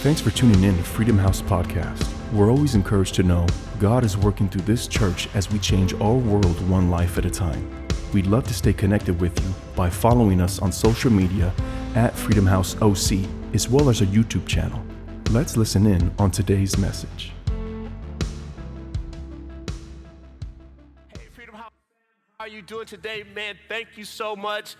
Thanks for tuning in to Freedom House Podcast. We're always encouraged to know God is working through this church as we change our world one life at a time. We'd love to stay connected with you by following us on social media at Freedom House OC, as well as our YouTube channel. Let's listen in on today's message. Hey, Freedom House, how are you doing today, man? Thank you so much.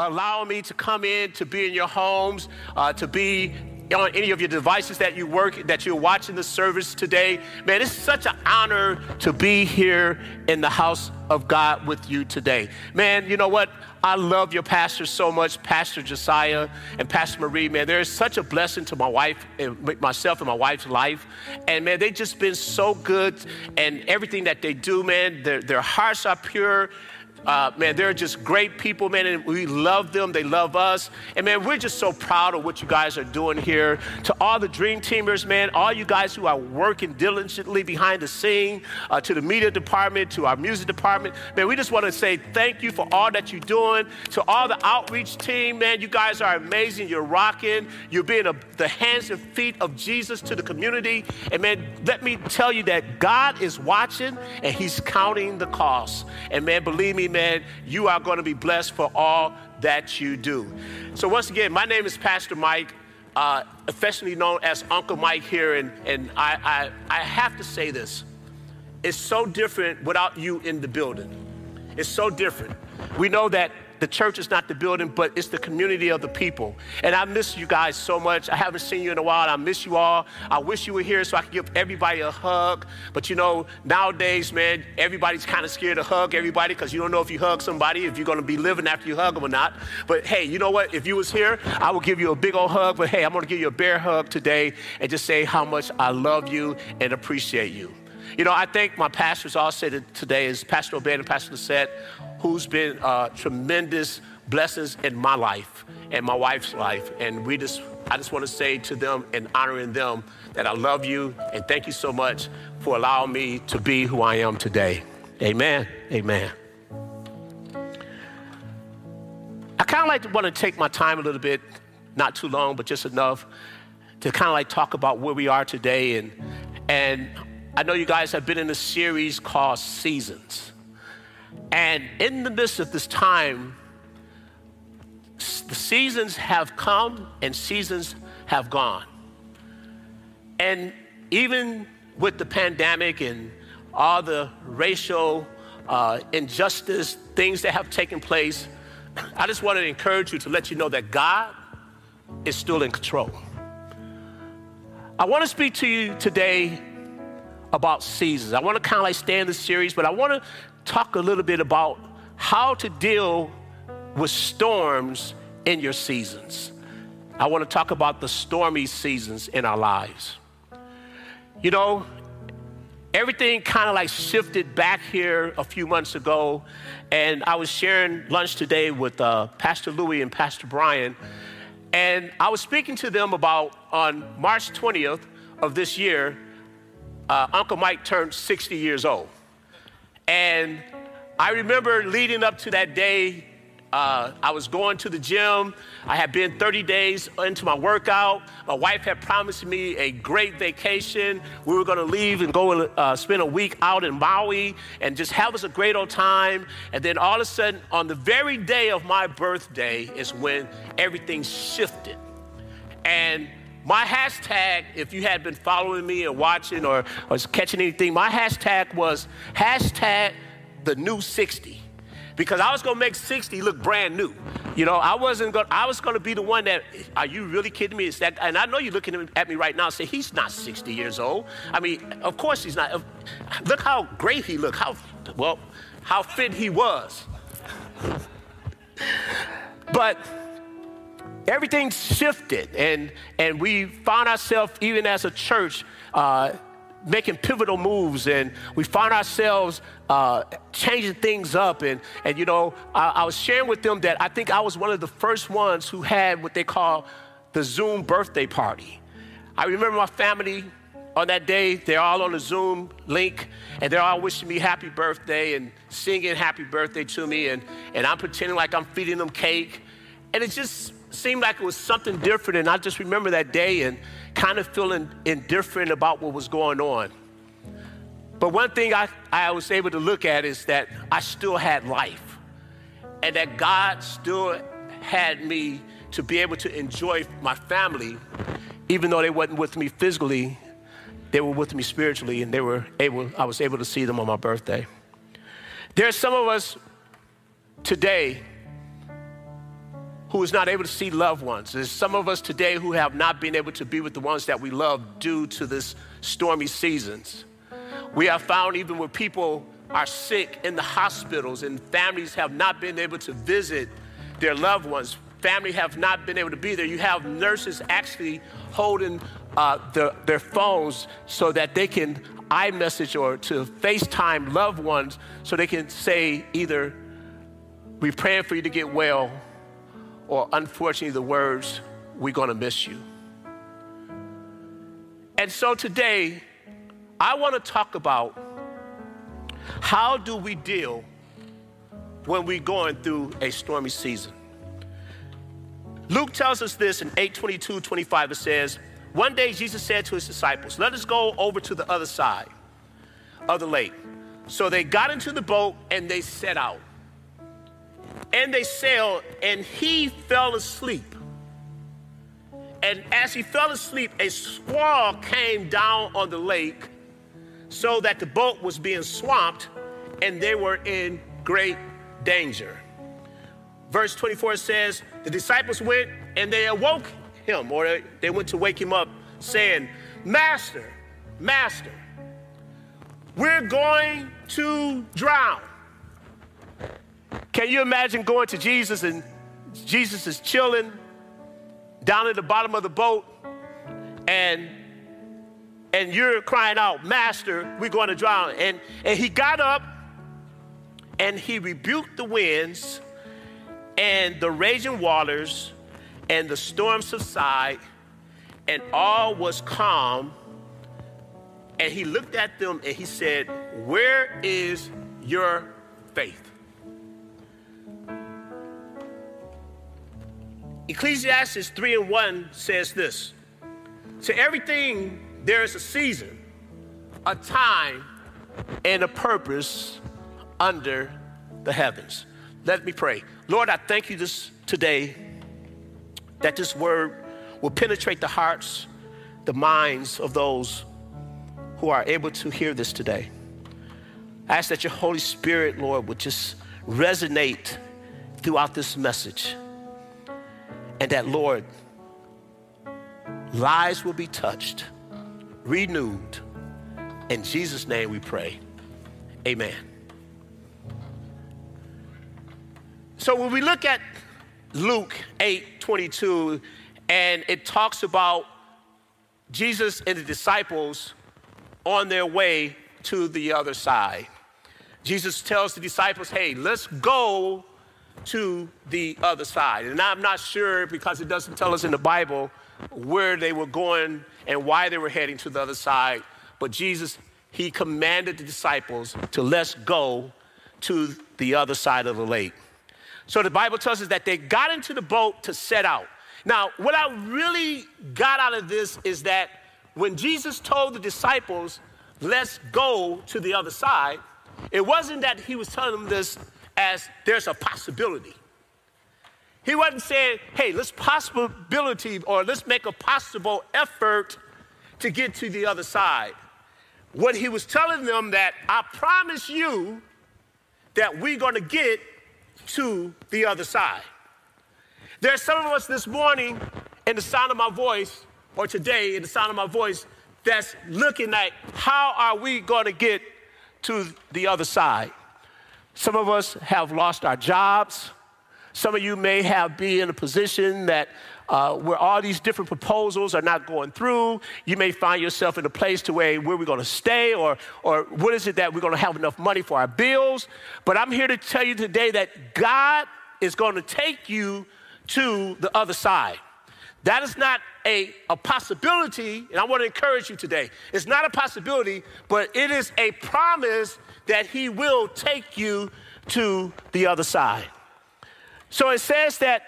Allowing me to come in, to be in your homes, uh, to be on any of your devices that you work, that you're watching the service today. Man, it's such an honor to be here in the house of God with you today. Man, you know what? I love your pastors so much, Pastor Josiah and Pastor Marie. Man, there is such a blessing to my wife, and myself, and my wife's life. And man, they've just been so good, and everything that they do, man, their, their hearts are pure. Uh, man, they're just great people, man, and we love them. They love us. And man, we're just so proud of what you guys are doing here. To all the Dream Teamers, man, all you guys who are working diligently behind the scene, uh, to the media department, to our music department, man, we just want to say thank you for all that you're doing. To all the outreach team, man, you guys are amazing. You're rocking. You're being a, the hands and feet of Jesus to the community. And man, let me tell you that God is watching and He's counting the costs. And man, believe me, man, you are going to be blessed for all that you do. So, once again, my name is Pastor Mike, uh, affectionately known as Uncle Mike here, and, and I, I, I have to say this. It's so different without you in the building. It's so different. We know that the church is not the building, but it's the community of the people. And I miss you guys so much. I haven't seen you in a while. I miss you all. I wish you were here so I could give everybody a hug. But you know, nowadays, man, everybody's kind of scared to hug everybody because you don't know if you hug somebody, if you're going to be living after you hug them or not. But hey, you know what? If you was here, I would give you a big old hug. But hey, I'm going to give you a bear hug today and just say how much I love you and appreciate you. You know, I think my pastors all said it today is Pastor Obed and Pastor Lisette, who's been uh, tremendous blessings in my life and my wife's life. And we just, I just want to say to them and honoring them that I love you and thank you so much for allowing me to be who I am today. Amen. Amen. I kind of like to want to take my time a little bit, not too long, but just enough to kind of like talk about where we are today and and I know you guys have been in a series called Seasons. And in the midst of this time, the seasons have come and seasons have gone. And even with the pandemic and all the racial uh, injustice, things that have taken place, I just want to encourage you to let you know that God is still in control. I want to speak to you today about seasons. I want to kind of like stay in the series, but I want to talk a little bit about how to deal with storms in your seasons. I want to talk about the stormy seasons in our lives. You know, everything kind of like shifted back here a few months ago, and I was sharing lunch today with uh, Pastor Louis and Pastor Brian, and I was speaking to them about on March 20th of this year, uh, Uncle Mike turned 60 years old. And I remember leading up to that day, uh, I was going to the gym. I had been 30 days into my workout. My wife had promised me a great vacation. We were going to leave and go uh, spend a week out in Maui and just have us a great old time. And then all of a sudden, on the very day of my birthday, is when everything shifted. And my hashtag, if you had been following me or watching or, or catching anything, my hashtag was hashtag the new 60 because I was gonna make 60 look brand new. You know, I wasn't gonna, I was gonna be the one that, are you really kidding me? Is that, and I know you're looking at me right now and say, he's not 60 years old. I mean, of course he's not. Look how great he looked, how, well, how fit he was. But everything shifted, and, and we found ourselves, even as a church, uh, making pivotal moves, and we found ourselves uh, changing things up. And, and you know, I, I was sharing with them that I think I was one of the first ones who had what they call the Zoom birthday party. I remember my family on that day, they're all on the Zoom link and they're all wishing me happy birthday and singing happy birthday to me. And, and I'm pretending like I'm feeding them cake. And it just seemed like it was something different. And I just remember that day and kind of feeling indifferent about what was going on. But one thing I, I was able to look at is that I still had life and that God still had me to be able to enjoy my family, even though they wasn't with me physically, they were with me spiritually, and they were able, I was able to see them on my birthday. There are some of us today who is not able to see loved ones. There's some of us today who have not been able to be with the ones that we love due to this stormy seasons. We have found even when people are sick in the hospitals and families have not been able to visit their loved ones, family have not been able to be there. You have nurses actually holding uh, the, their phones so that they can iMessage or to FaceTime loved ones so they can say either, We're praying for you to get well, or unfortunately, the words, We're gonna miss you. And so today, I wanna talk about how do we deal when we're going through a stormy season. Luke tells us this in 822 25. It says, One day Jesus said to his disciples, Let us go over to the other side of the lake. So they got into the boat and they set out. And they sailed, and he fell asleep. And as he fell asleep, a squall came down on the lake so that the boat was being swamped and they were in great danger. Verse 24 says, The disciples went and they awoke him, or they went to wake him up, saying, Master, Master, we're going to drown. Can you imagine going to Jesus and Jesus is chilling down at the bottom of the boat and and you're crying out, Master, we're going to drown. And, and he got up and he rebuked the winds and the raging waters and the storm subside and all was calm. And he looked at them and he said, Where is your faith? Ecclesiastes 3 and 1 says this To everything there is a season, a time, and a purpose under the heavens. Let me pray. Lord, I thank you this today that this word will penetrate the hearts, the minds of those who are able to hear this today. I ask that your Holy Spirit, Lord, would just resonate throughout this message. And that, Lord, lives will be touched, renewed. In Jesus' name we pray. Amen. So when we look at Luke 8 22, and it talks about Jesus and the disciples on their way to the other side. Jesus tells the disciples, hey, let's go to the other side. And I'm not sure because it doesn't tell us in the Bible where they were going and why they were heading to the other side. But Jesus, he commanded the disciples to let's go to the other side of the lake. So the Bible tells us that they got into the boat to set out. Now, what I really got out of this is that when Jesus told the disciples, let's go to the other side, it wasn't that he was telling them this as there's a possibility. He wasn't saying, hey, let's possibility or let's make a possible effort to get to the other side. What he was telling them that I promise you that we're going to get to the other side. There's some of us this morning in the sound of my voice, or today in the sound of my voice, that's looking at how are we going to get to the other side. Some of us have lost our jobs. Some of you may have been in a position that uh, where all these different proposals are not going through. You may find yourself in a place to where where we're going to stay, or or what is it that we're going to have enough money for our bills. But I'm here to tell you today that God is going to take you to the other side. That is not a, a possibility, and I want to encourage you today. It's not a possibility, but it is a promise that He will take you to the other side. So it says that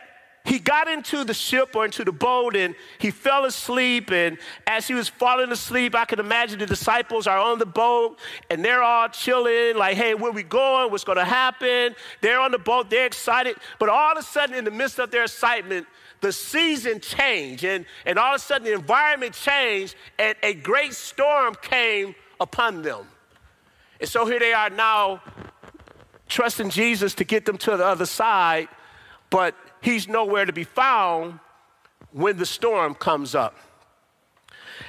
he got into the ship or into the boat and he fell asleep. And as he was falling asleep, I can imagine the disciples are on the boat and they're all chilling, like, hey, where we going? What's going to happen? They're on the boat, they're excited. But all of a sudden, in the midst of their excitement, the season changed and, and all of a sudden the environment changed and a great storm came upon them. And so here they are now trusting Jesus to get them to the other side, but he's nowhere to be found when the storm comes up.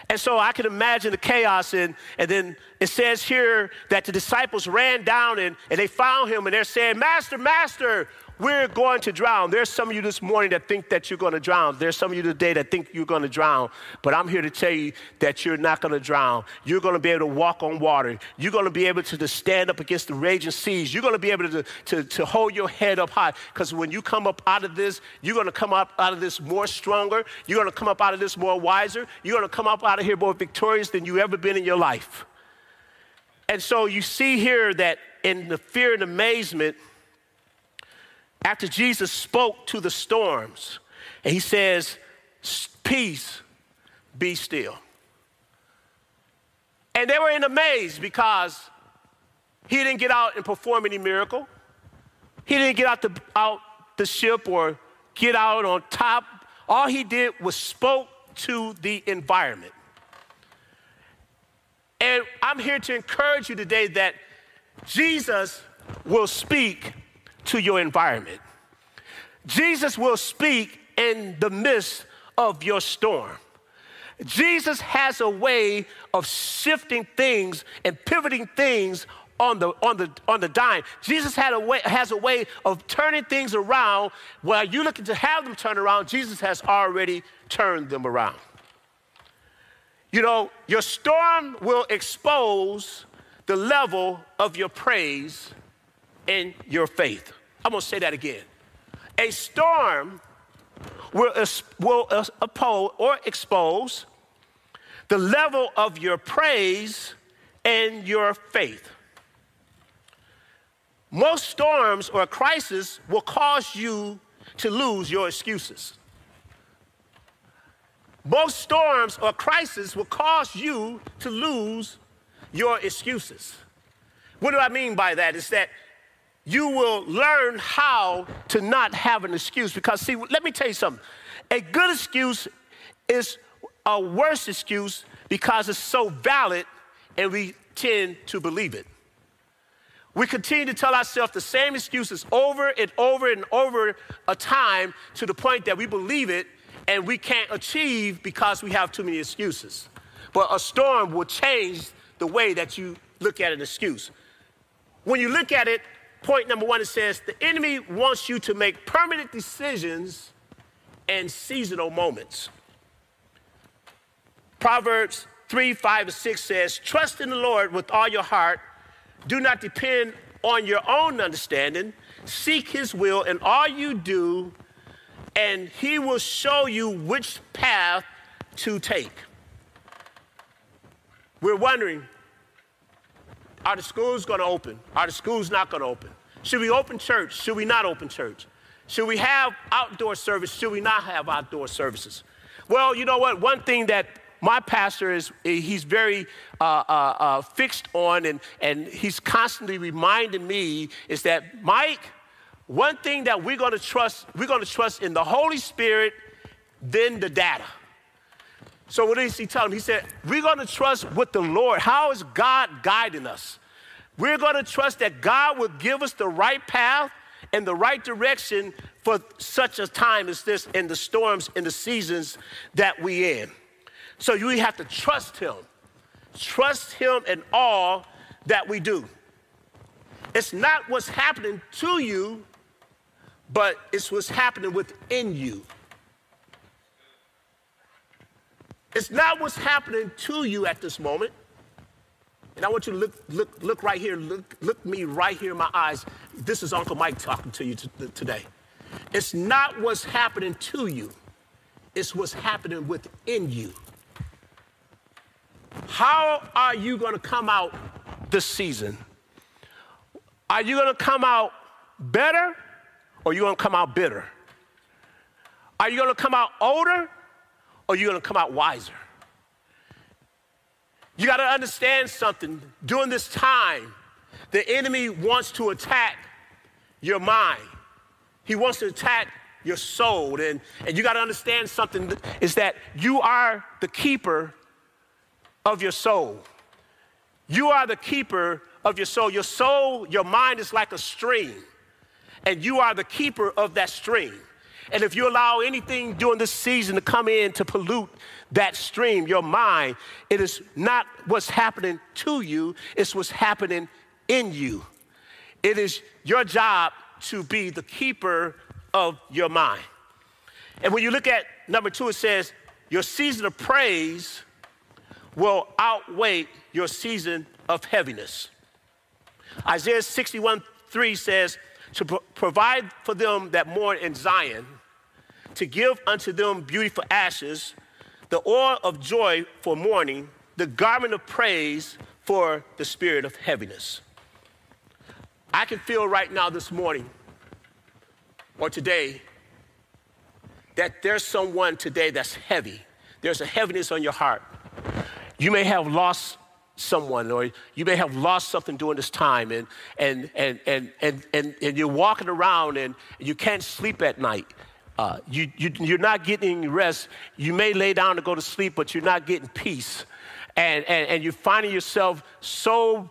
And so I can imagine the chaos, and, and then it says here that the disciples ran down and, and they found him, and they're saying, Master, Master, we're going to drown. There's some of you this morning that think that you're going to drown. There's some of you today that think you're going to drown. But I'm here to tell you that you're not going to drown. You're going to be able to walk on water. You're going to be able to, to stand up against the raging seas. You're going to be able to, to, to hold your head up high. Because when you come up out of this, you're going to come up out of this more stronger. You're going to come up out of this more wiser. You're going to come up out of here more victorious than you ever been in your life. And so you see here that in the fear and amazement, after Jesus spoke to the storms, and he says, Peace, be still. And they were in a maze because he didn't get out and perform any miracle. He didn't get out the, out the ship or get out on top. All he did was spoke to the environment. And I'm here to encourage you today that Jesus will speak to your environment. Jesus will speak in the midst of your storm. Jesus has a way of shifting things and pivoting things on the, on the, on the dime. Jesus had a way, has a way of turning things around. While you're looking to have them turn around, Jesus has already turned them around. You know, your storm will expose the level of your praise and your faith. I'm going to say that again. A storm will, will oppose or expose the level of your praise and your faith. Most storms or crises will cause you to lose your excuses. Most storms or crises will cause you to lose your excuses. What do I mean by that? Is that you will learn how to not have an excuse. Because, see, let me tell you something. A good excuse is a worse excuse because it's so valid and we tend to believe it. We continue to tell ourselves the same excuses over and over and over a time to the point that we believe it and we can't achieve because we have too many excuses. But a storm will change the way that you look at an excuse. When you look at it point number one, it says the enemy wants you to make permanent decisions and seasonal moments. Proverbs 3, 5, and 6 says, Trust in the Lord with all your heart. Do not depend on your own understanding. Seek his will in all you do, and he will show you which path to take. We're wondering are the schools going to open? Are the schools not going to open? Should we open church? Should we not open church? Should we have outdoor service? Should we not have outdoor services? Well, you know what? One thing that my pastor is he's very uh, uh, uh, fixed on and, and he's constantly reminding me is that mike one thing that we're going to trust we're going to trust in the holy spirit then the data so what does he tell him? He said, We're going to trust with the Lord. How is God guiding us? We're going to trust that God will give us the right path and the right direction for such a time as this and the storms and the seasons that we in. So we have to trust him. Trust him in all that we do. It's not what's happening to you, but it's what's happening within you. It's not what's happening to you at this moment. And I want you to look, look, look right here, look, look me right here in my eyes. This is Uncle Mike talking to you today. It's not what's happening to you, it's what's happening within you. How are you going to come out this season? Are you going to come out better or are you going to come out bitter? Are you going to come out older Oh, or are you going to come out wiser? You got to understand something. During this time, the enemy wants to attack your mind. He wants to attack your soul. And, and you got to understand something is that you are the keeper of your soul. You are the keeper of your soul. Your soul, your mind is like a stream, and you are the keeper of that stream. And if you allow anything during this season to come in to pollute that stream, your mind, it is not what's happening to you, it's what's happening in you. It is your job to be the keeper of your mind. And when you look at number two, it says, Your season of praise will outweigh your season of heaviness. Isaiah 61 3 says, To pro- provide for them that mourn in Zion, to give unto them beauty for ashes, the oil of joy for mourning, the garment of praise for the spirit of heaviness. I can feel right now this morning or today that there's someone today that's heavy. There's a heaviness on your heart. You may have lost someone or you may have lost something during this time and and and and and, and, and you're walking around and you can't sleep at night. Uh, you, you, you're not getting rest. You may lay down to go to sleep, but you're not getting peace. And, and, and you're finding yourself so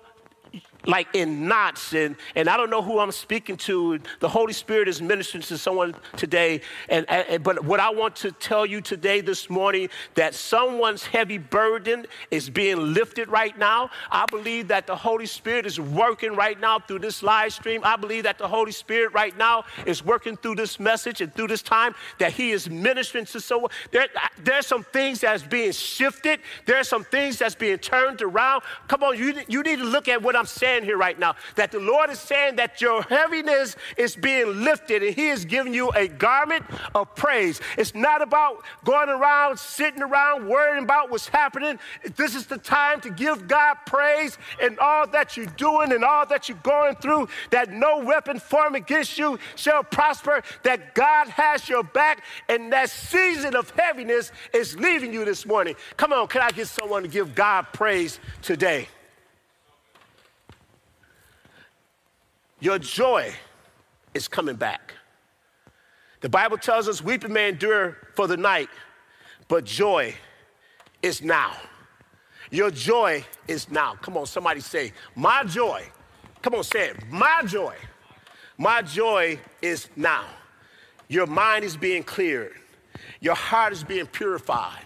like in knots and, and i don't know who i'm speaking to. The holy spirit is ministering to someone today and, and, but what i want to tell you today this morning that someone's heavy burden is being lifted right now. I believe that the holy spirit is working right now through this live stream. I believe that the holy spirit right now is working through this message and through this time that he is ministering to someone. There, there's some things that's being shifted. There's some things that's being turned around. Come on you, you need to look at what i'm saying saying here right now that the Lord is saying that your heaviness is being lifted and He is giving you a garment of praise. It's not about going around, sitting around, worrying about what's happening. This is the time to give God praise in all that you're doing and all that you're going through, that no weapon formed against you shall prosper, that God has your back, and that season of heaviness is leaving you this morning. Come on, can I get someone to give God praise today? Your joy is coming back. The Bible tells us weeping may endure for the night, but joy is now. Your joy is now. Come on, somebody say, My joy. Come on, say it. My joy. My joy is now. Your mind is being cleared, your heart is being purified.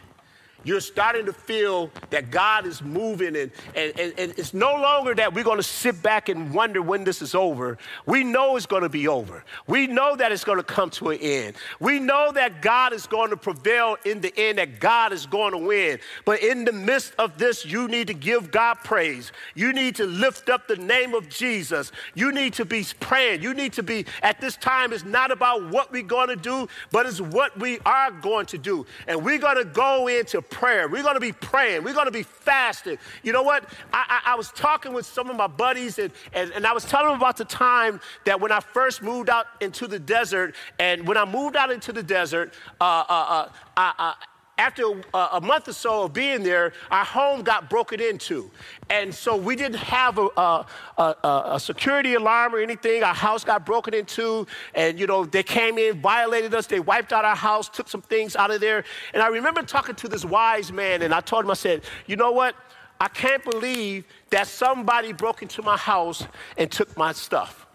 You're starting to feel that God is moving, and, and, and, and it's no longer that we're going to sit back and wonder when this is over. We know it's going to be over. We know that it's going to come to an end. We know that God is going to prevail in the end, that God is going to win. But in the midst of this, you need to give God praise. You need to lift up the name of Jesus. You need to be praying. You need to be, at this time, it's not about what we're going to do, but it's what we are going to do. And we're going to go into prayer. We're going to be praying. We're going to be fasting. You know what? I, I, I was talking with some of my buddies, and, and, and I was telling them about the time that when I first moved out into the desert, and when I moved out into the desert, uh, uh, uh, I, after a, a, month or so of being there, our home got broken into. And so we didn't have a, a, a, security alarm or anything. Our house got broken into. And, you know, they came in, violated us. They wiped out our house, took some things out of there. And I remember talking to this wise man, and I told him, I said, you know what? I can't believe that somebody broke into my house and took my stuff.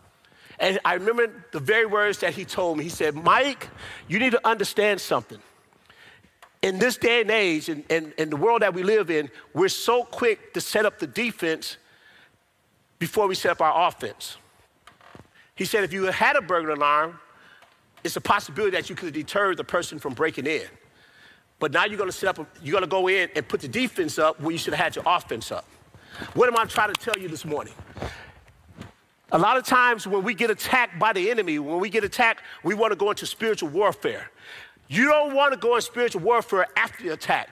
And I remember the very words that he told me. He said, Mike, you need to understand something in this day and age, in, in, the world that we live in, we're so quick to set up the defense before we set up our offense. He said if you had a burglar alarm, it's a possibility that you could deter the person from breaking in. But now you're gonna set up, you're gonna go in and put the defense up where you should have had your offense up. What am I trying to tell you this morning? A lot of times when we get attacked by the enemy, when we get attacked, we wanna go into spiritual warfare. You don't want to go in spiritual warfare after the attack.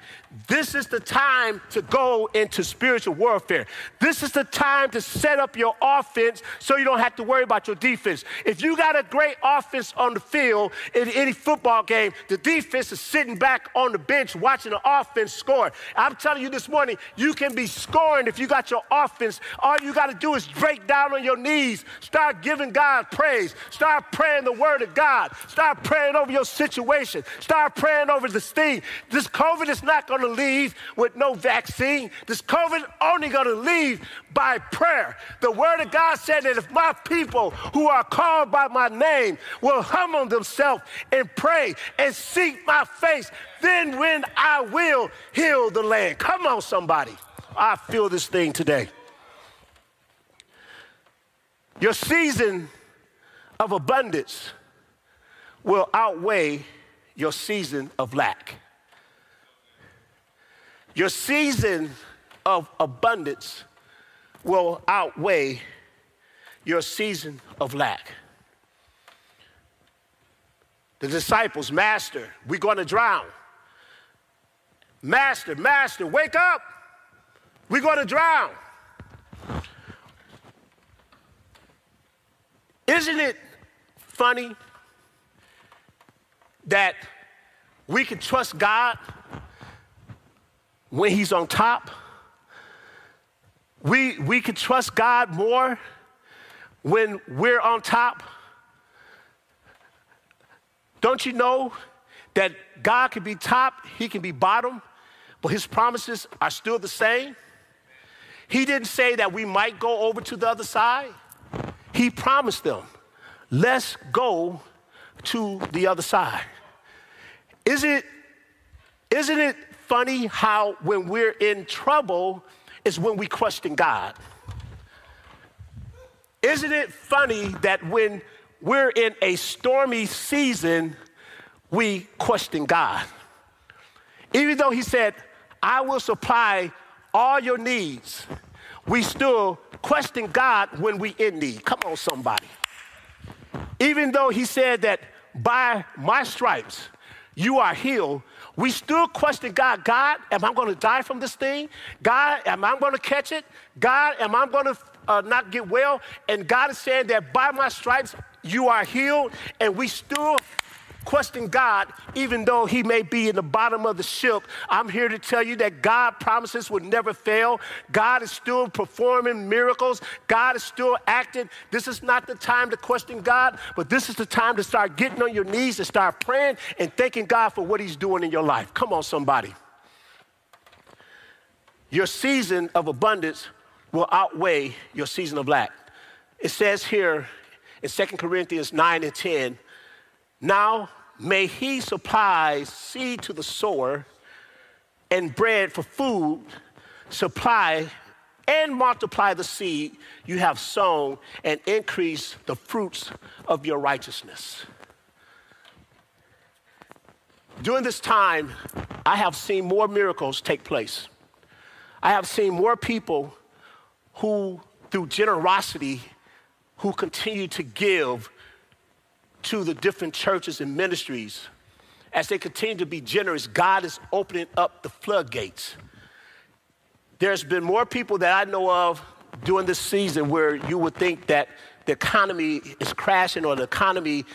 This is the time to go into spiritual warfare. This is the time to set up your offense so you don't have to worry about your defense. If you got a great offense on the field in any football game, the defense is sitting back on the bench watching the offense score. I'm telling you this morning, you can be scoring if you got your offense. All you got to do is break down on your knees, start giving God praise, start praying the word of God, start praying over your situation, start praying over this thing. This COVID is not going to to leave with no vaccine. This COVID only going to leave by prayer. The word of God said that if my people who are called by my name will humble themselves and pray and seek my face, then when I will heal the land. Come on, somebody. I feel this thing today. Your season of abundance will outweigh your season of lack. Your season of abundance will outweigh your season of lack. The disciples, Master, we're going to drown. Master, Master, wake up. We're going to drown. Isn't it funny that we can trust God when He's on top. We, we can trust God more when we're on top. Don't you know that God can be top, He can be bottom, but His promises are still the same? He didn't say that we might go over to the other side. He promised them, let's go to the other side. Is it, isn't it funny how when we're in trouble is when we question God? Isn't it funny that when we're in a stormy season, we question God? Even though He said, I will supply all your needs, we still question God when we in need. Come on, somebody. Even though He said that by my stripes you are healed, we still question God. God, am I going to die from this thing? God, am I going to catch it? God, am I going to uh, not get well? And God is saying that by my stripes you are healed, and we still question God, even though he may be in the bottom of the ship. I'm here to tell you that God promises will never fail. God is still performing miracles. God is still acting. This is not the time to question God, but this is the time to start getting on your knees and start praying and thanking God for what he's doing in your life. Come on, somebody. Your season of abundance will outweigh your season of lack. It says here in 2 Corinthians 9 and 10, now may he supply seed to the sower and bread for food, supply and multiply the seed you have sown and increase the fruits of your righteousness. During this time, I have seen more miracles take place. I have seen more people who, through generosity, who continue to give to the different churches and ministries, as they continue to be generous, God is opening up the floodgates. There's been more people that I know of during this season where you would think that the economy is crashing or the economy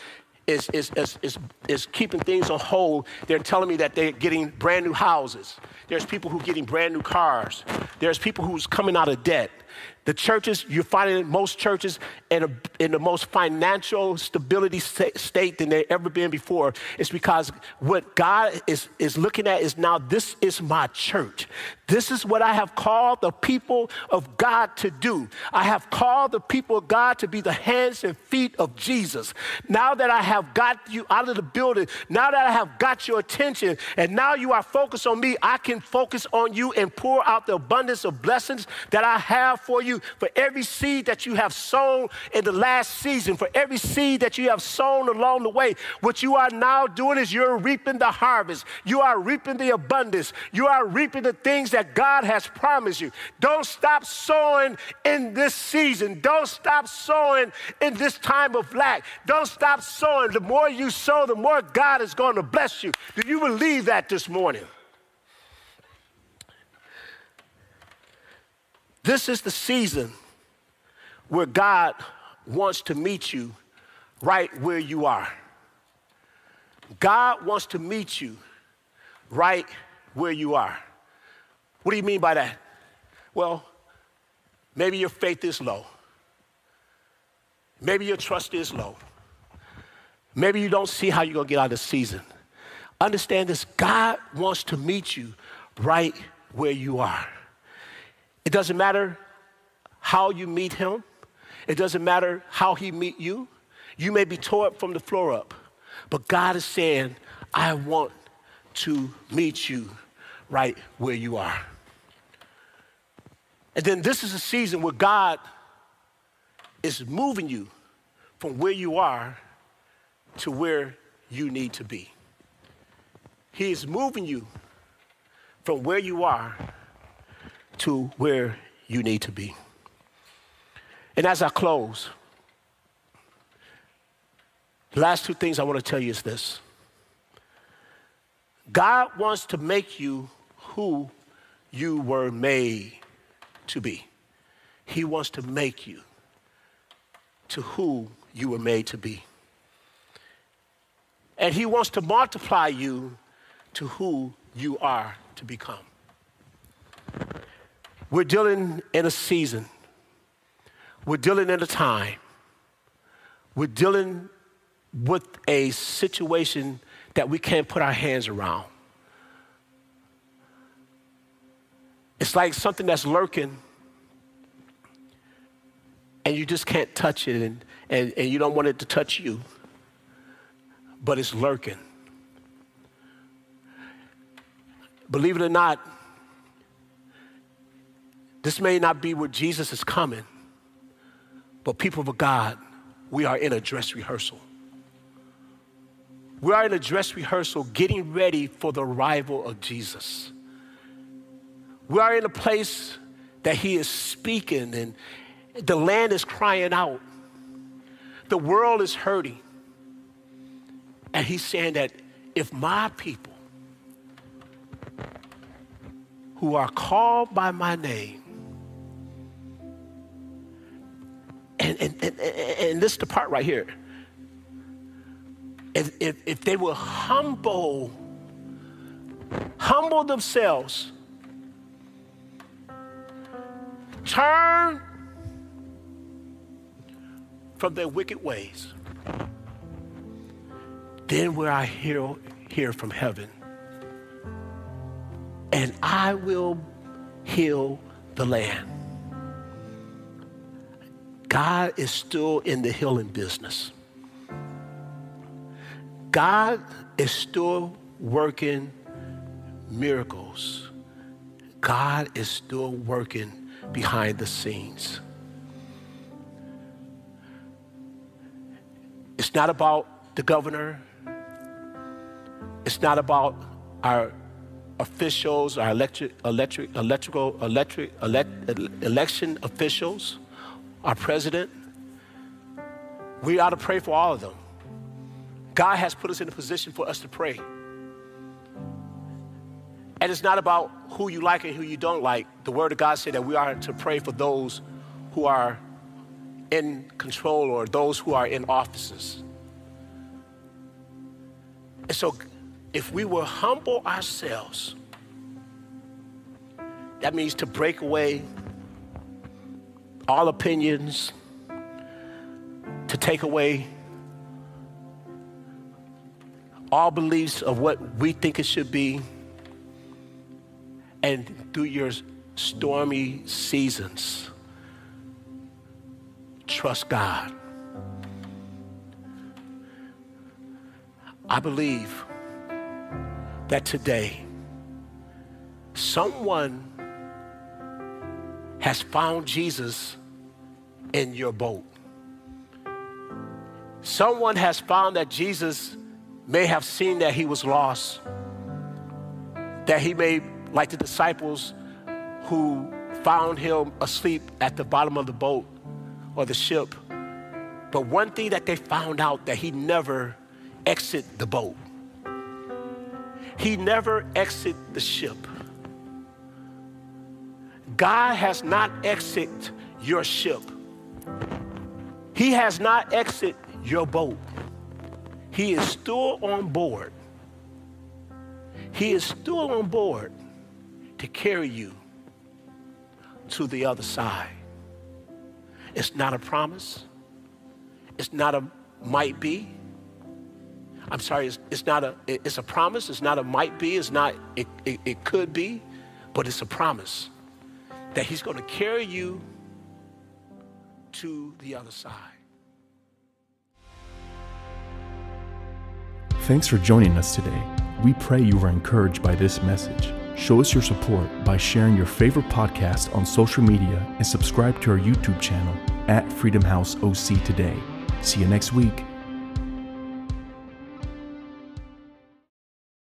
is, is, is, is, is keeping things on hold. They're telling me that they're getting brand new houses. There's people who are getting brand new cars. There's people who's coming out of debt. The churches, you're finding most churches in, a, in the most financial stability state than they've ever been before. It's because what God is, is looking at is now, this is my church. This is what I have called the people of God to do. I have called the people of God to be the hands and feet of Jesus. Now that I have got you out of the building, now that I have got your attention, and now you are focused on me, I can focus on you and pour out the abundance of blessings that I have for you, for every seed that you have sown in the last season, for every seed that you have sown along the way. What you are now doing is you're reaping the harvest. You are reaping the abundance. You are reaping the things that God has promised you. Don't stop sowing in this season. Don't stop sowing in this time of lack. Don't stop sowing. The more you sow, the more God is going to bless you. Do you believe that this morning? This is the season where God wants to meet you right where you are. God wants to meet you right where you are. What do you mean by that? Well, maybe your faith is low. Maybe your trust is low. Maybe you don't see how you're going to get out of the season. Understand this God wants to meet you right where you are. It doesn't matter how you meet him, it doesn't matter how he meet you. You may be tore up from the floor up, but God is saying, I want to meet you right where you are. And then this is a season where God is moving you from where you are to where you need to be. He is moving you from where you are to where you need to be. And as I close, the last two things I want to tell you is this God wants to make you who you were made to be. He wants to make you to who you were made to be. And He wants to multiply you to who you are to become. We're dealing in a season, we're dealing in a time, we're dealing with a situation that we can't put our hands around. It's like something that's lurking and you just can't touch it and, and, and you don't want it to touch you, but it's lurking. Believe it or not, this may not be where Jesus is coming, but people of God, we are in a dress rehearsal. We are in a dress rehearsal getting ready for the arrival of Jesus. We are in a place that He is speaking and the land is crying out. The world is hurting. And He's saying that if my people who are called by my name, and, and, and, and this is the part right here if, if, if they will humble, humble themselves, turn from their wicked ways, then will I hear, hear from heaven, and I will heal the land. God is still in the healing business. God is still working miracles. God is still working behind the scenes. It's not about the governor. It's not about our officials, our electric, electric, electrical, electric, elect, election officials, our president. We ought to pray for all of them. God has put us in a position for us to pray. And it's not about who you like and who you don't like. The Word of God said that we are to pray for those who are in control or those who are in offices. And so, if we will humble ourselves, that means to break away all opinions, to take away all beliefs of what we think it should be, and through your stormy seasons, trust God. I believe that today, someone has found Jesus in your boat. Someone has found that Jesus may have seen that he was lost, that he may, like the disciples who found him asleep at the bottom of the boat or the ship. But one thing that they found out that he never exit the boat. He never exit the ship. God has not exit your ship. He has not exited your boat. He is still on board. He is still on board to carry you to the other side. It's not a promise. It's not a might be. I'm sorry, it's, it's not a, it's a promise. It's not a might be. It's not, it, it, it could be, but it's a promise that he's going to carry you to the other side. Thanks for joining us today. We pray you were encouraged by this message. Show us your support by sharing your favorite podcast on social media and subscribe to our YouTube channel at Freedom House OC today. See you next week.